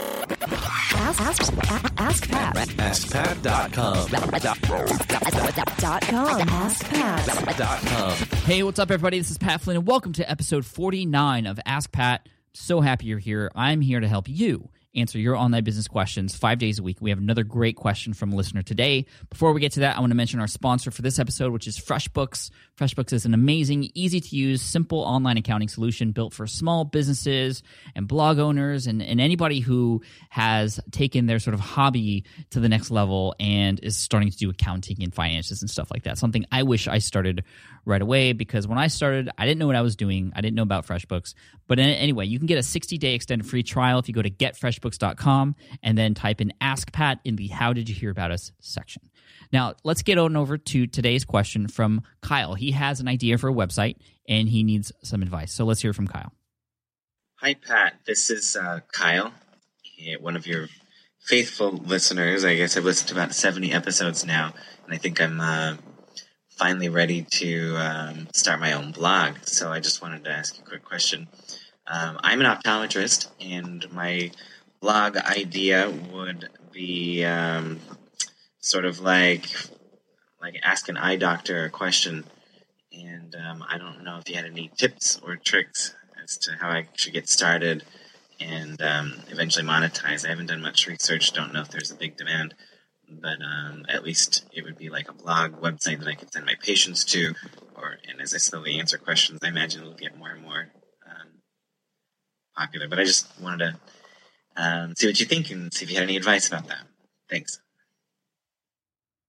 Ask, ask, ask Pat. AskPat.com. Dot com. Ask Pat. Dot com. Hey, what's up, everybody? This is Pat Flynn, and welcome to episode 49 of Ask Pat. So happy you're here. I'm here to help you answer your online business questions five days a week. We have another great question from a listener today. Before we get to that, I want to mention our sponsor for this episode, which is FreshBooks. FreshBooks is an amazing, easy to use, simple online accounting solution built for small businesses and blog owners and, and anybody who has taken their sort of hobby to the next level and is starting to do accounting and finances and stuff like that. Something I wish I started right away because when I started, I didn't know what I was doing. I didn't know about FreshBooks. But anyway, you can get a 60 day extended free trial if you go to getfreshbooks.com and then type in Ask Pat in the How Did You Hear About Us section. Now, let's get on over to today's question from Kyle. He has an idea for a website and he needs some advice. So let's hear from Kyle. Hi, Pat. This is uh, Kyle, one of your faithful listeners. I guess I've listened to about 70 episodes now, and I think I'm uh, finally ready to um, start my own blog. So I just wanted to ask you a quick question. Um, I'm an optometrist, and my blog idea would be um, sort of like like ask an eye doctor a question. And um, I don't know if you had any tips or tricks as to how I should get started and um, eventually monetize. I haven't done much research, don't know if there's a big demand, but um, at least it would be like a blog website that I could send my patients to, or and as I slowly answer questions, I imagine it'll get more and more um, popular. But I just wanted to um, see what you think and see if you had any advice about that. Thanks.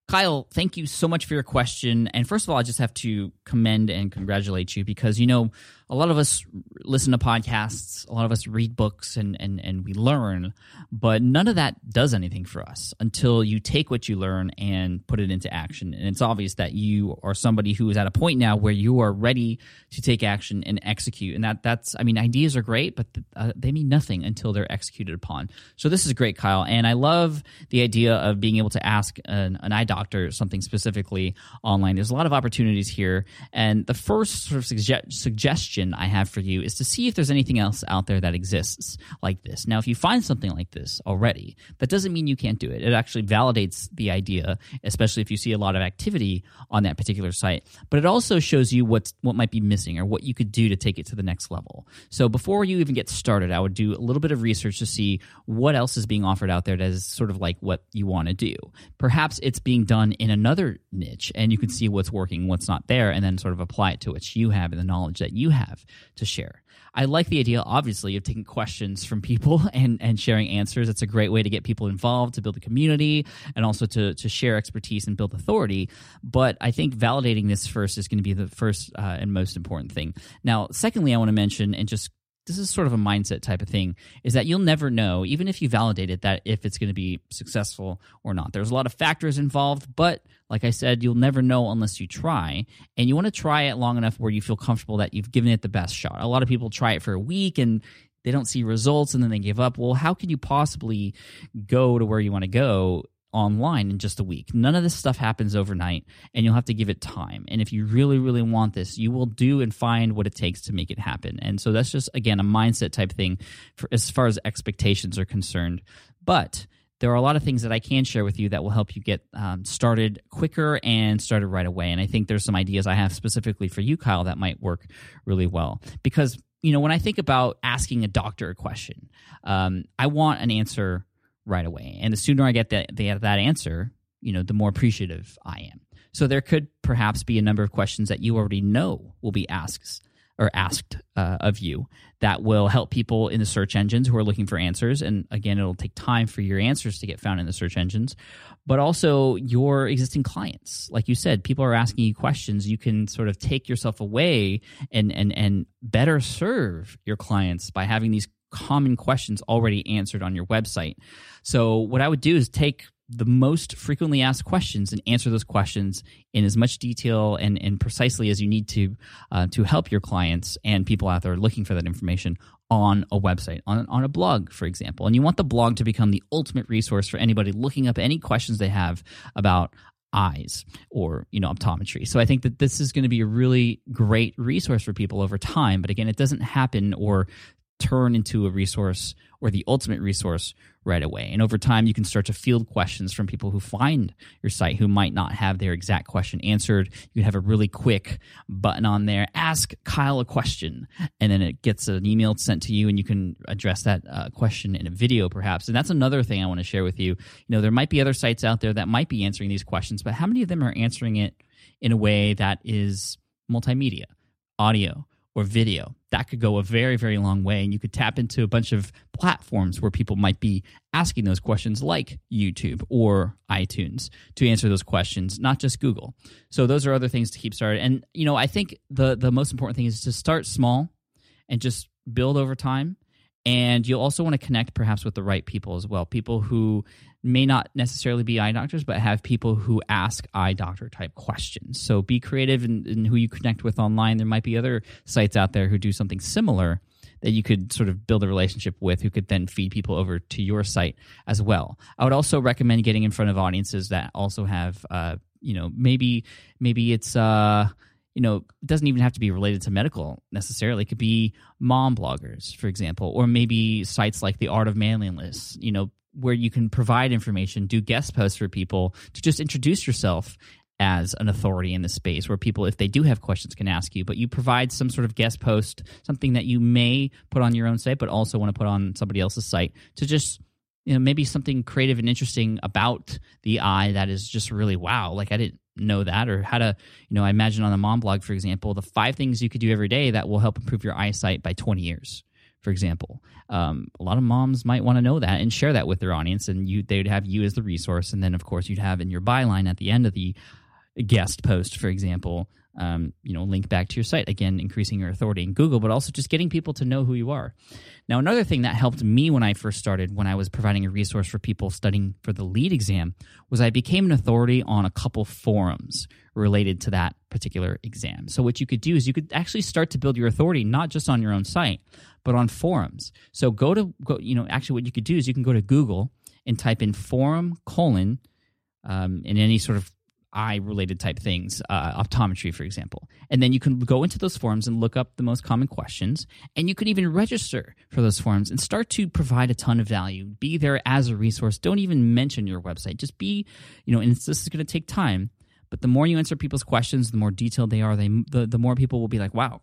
Kyle, thank you so much for your question. And first of all, I just have to commend and congratulate you because, you know, a lot of us listen to podcasts, a lot of us read books and, and, and we learn, but none of that does anything for us until you take what you learn and put it into action. And it's obvious that you are somebody who is at a point now where you are ready to take action and execute. And that that's, I mean, ideas are great, but uh, they mean nothing until they're executed upon. So this is great, Kyle. And I love the idea of being able to ask an, an eye doctor something specifically online. There's a lot of opportunities here. And the first sort of sugge- suggestion I have for you is to see if there's anything else out there that exists like this. Now, if you find something like this already, that doesn't mean you can't do it. It actually validates the idea, especially if you see a lot of activity on that particular site. But it also shows you what's what might be missing or what you could do to take it to the next level. So before you even get started, I would do a little bit of research to see what else is being offered out there that is sort of like what you want to do. Perhaps it's being done in another niche and you can see what's working, what's not there, and then sort of apply it to what you have and the knowledge that you have to share. I like the idea, obviously, of taking questions from people and, and sharing answers. It's a great way to get people involved, to build a community, and also to, to share expertise and build authority. But I think validating this first is going to be the first uh, and most important thing. Now, secondly, I want to mention and just this is sort of a mindset type of thing is that you'll never know even if you validate it that if it's going to be successful or not. There's a lot of factors involved but like i said you'll never know unless you try and you want to try it long enough where you feel comfortable that you've given it the best shot. A lot of people try it for a week and they don't see results and then they give up. Well how can you possibly go to where you want to go online in just a week. None of this stuff happens overnight, and you'll have to give it time. And if you really, really want this, you will do and find what it takes to make it happen. And so that's just, again, a mindset type thing for, as far as expectations are concerned. But there are a lot of things that I can share with you that will help you get um, started quicker and started right away. And I think there's some ideas I have specifically for you, Kyle, that might work really well. Because, you know, when I think about asking a doctor a question, um, I want an answer right away. And the sooner I get that, that answer, you know, the more appreciative I am. So there could perhaps be a number of questions that you already know will be asked or asked uh, of you that will help people in the search engines who are looking for answers. And again, it'll take time for your answers to get found in the search engines, but also your existing clients. Like you said, people are asking you questions. You can sort of take yourself away and and and better serve your clients by having these common questions already answered on your website. So what I would do is take the most frequently asked questions and answer those questions in as much detail and, and precisely as you need to uh, to help your clients and people out there looking for that information on a website, on, on a blog, for example. And you want the blog to become the ultimate resource for anybody looking up any questions they have about eyes or you know optometry so i think that this is going to be a really great resource for people over time but again it doesn't happen or turn into a resource or the ultimate resource right away. And over time, you can start to field questions from people who find your site who might not have their exact question answered. You can have a really quick button on there, ask Kyle a question, and then it gets an email sent to you, and you can address that uh, question in a video, perhaps. And that's another thing I want to share with you. You know, there might be other sites out there that might be answering these questions, but how many of them are answering it in a way that is multimedia, audio, or video. That could go a very, very long way. And you could tap into a bunch of platforms where people might be asking those questions, like YouTube or iTunes, to answer those questions, not just Google. So those are other things to keep started. And, you know, I think the, the most important thing is to start small and just build over time. And you'll also want to connect perhaps with the right people as well. People who may not necessarily be eye doctors, but have people who ask eye doctor type questions. So be creative in, in, who you connect with online. There might be other sites out there who do something similar that you could sort of build a relationship with who could then feed people over to your site as well. I would also recommend getting in front of audiences that also have, uh, you know, maybe maybe it's. Uh, you know, it doesn't even have to be related to medical necessarily. It could be mom bloggers, for example, or maybe sites like the Art of Manliness, you know, where you can provide information, do guest posts for people to just introduce yourself as an authority in the space where people, if they do have questions, can ask you. But you provide some sort of guest post, something that you may put on your own site, but also want to put on somebody else's site to just, you know, maybe something creative and interesting about the eye that is just really wow. Like I didn't know that or how to, you know, I imagine on the mom blog, for example, the five things you could do every day that will help improve your eyesight by 20 years for example. Um, a lot of moms might want to know that and share that with their audience, and you they would have you as the resource, and then of course you'd have in your byline at the end of the guest post, for example, um, you know, link back to your site again, increasing your authority in Google, but also just getting people to know who you are. Now, another thing that helped me when I first started, when I was providing a resource for people studying for the LEED exam, was I became an authority on a couple forums related to that particular exam. So, what you could do is you could actually start to build your authority not just on your own site, but on forums. So, go to, go, you know, actually, what you could do is you can go to Google and type in forum colon um, in any sort of eye related type things, uh, optometry, for example. And then you can go into those forums and look up the most common questions. And you can even register for those forums and start to provide a ton of value. Be there as a resource. Don't even mention your website. Just be, you know, and this is going to take time. But the more you answer people's questions, the more detailed they are, they, the, the more people will be like, wow,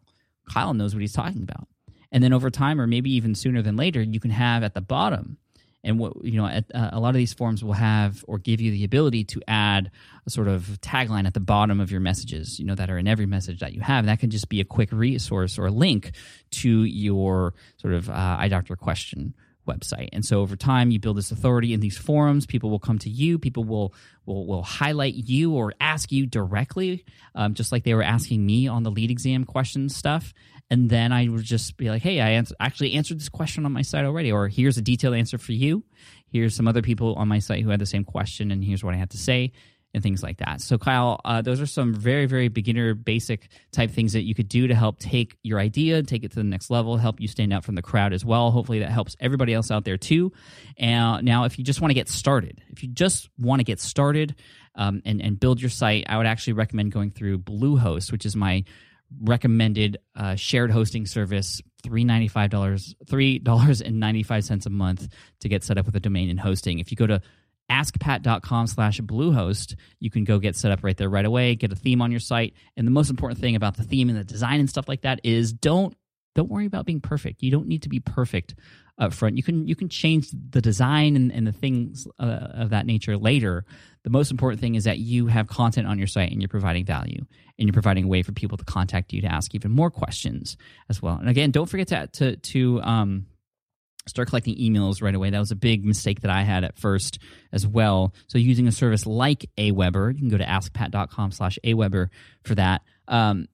Kyle knows what he's talking about. And then over time, or maybe even sooner than later, you can have at the bottom and what you know at, uh, a lot of these forms will have or give you the ability to add a sort of tagline at the bottom of your messages you know that are in every message that you have. That can just be a quick resource or a link to your sort of uh, eye doctor question website and so over time you build this authority in these forums people will come to you people will will, will highlight you or ask you directly um, just like they were asking me on the LEED exam question stuff and then I would just be like, "Hey, I ans- actually answered this question on my site already," or "Here's a detailed answer for you. Here's some other people on my site who had the same question, and here's what I had to say." And things like that. So, Kyle, uh, those are some very, very beginner, basic type things that you could do to help take your idea, take it to the next level, help you stand out from the crowd as well. Hopefully, that helps everybody else out there too. And now, if you just want to get started, if you just want to get started um, and and build your site, I would actually recommend going through Bluehost, which is my recommended uh, shared hosting service $395 $3.95 a month to get set up with a domain and hosting if you go to askpat.com slash bluehost. You can go get set up right there right away get a theme on your site. And the most important thing about the theme and the design and stuff like that is don't don't worry about being perfect. You don't need to be perfect up front. You can you can change the design and, and the things uh, of that nature later. The most important thing is that you have content on your site and you're providing value and you're providing a way for people to contact you to ask even more questions as well. And again, don't forget to to, to um, start collecting emails right away. That was a big mistake that I had at first as well. So using a service like Aweber, you can go to askpat.com slash Aweber for that. Um,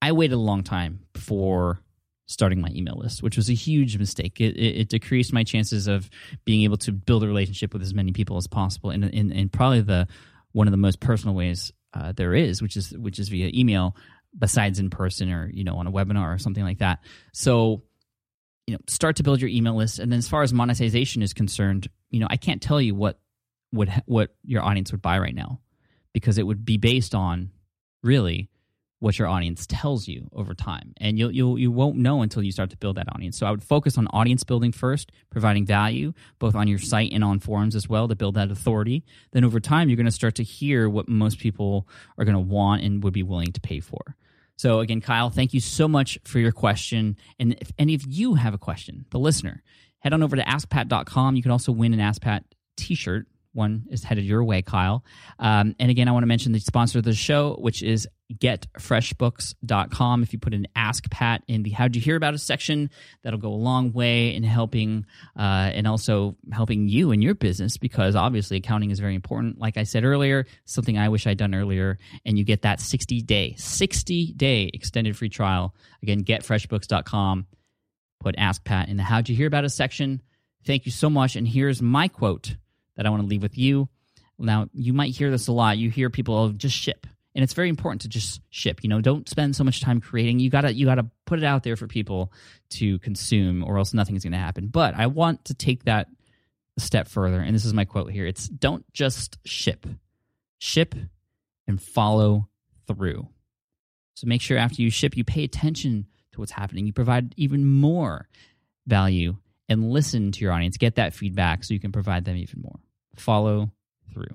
I waited a long time before starting my email list, which was a huge mistake. It, it, it, decreased my chances of being able to build a relationship with as many people as possible in, in, in probably the one of the most personal ways uh, there is, which is which is via email, besides in person or you know on a webinar or something like that. So you know, start to build your email list, and then as far as monetization is concerned, you know, I can't tell you what would what your audience would buy right now because it would be based on really what your audience tells you over time. And you'll, you'll you won't know until you start to build that audience. So i would focus on audience building first providing value both on your site and on forums as well to build that authority. Then over time you're going to start to hear what most people are going to want and would be willing to pay for so again kyle thank you so much for your question. And if any of you have a question the listener head on over to askpat.com you can also win an askpat t-shirt. One is headed your way, Kyle. Um, and again, I want to mention the sponsor of the show, which is getfreshbooks.com. If you put an Ask Pat in the How'd You Hear About Us section, that'll go a long way in helping uh, and also helping you in your business because obviously accounting is very important. Like I said earlier, something I wish I'd done earlier, and you get that 60 day, 60 day extended free trial. Again, getfreshbooks.com. Put Ask Pat in the How'd You Hear About Us section. Thank you so much. And here's my quote that I want to leave with you. Now, you might hear this a lot. You hear people oh, just ship. And it's very important to just ship. You know, don't spend so much time creating. You gotta you gotta put it out there for people to consume, or else nothing is gonna happen. But I want to take that a step further, and this is my quote here. It's don't just ship. Ship and follow through. So make sure after you ship, you pay attention to what's happening. You provide even more value and listen to your audience, get that feedback so you can provide them even more. Follow through.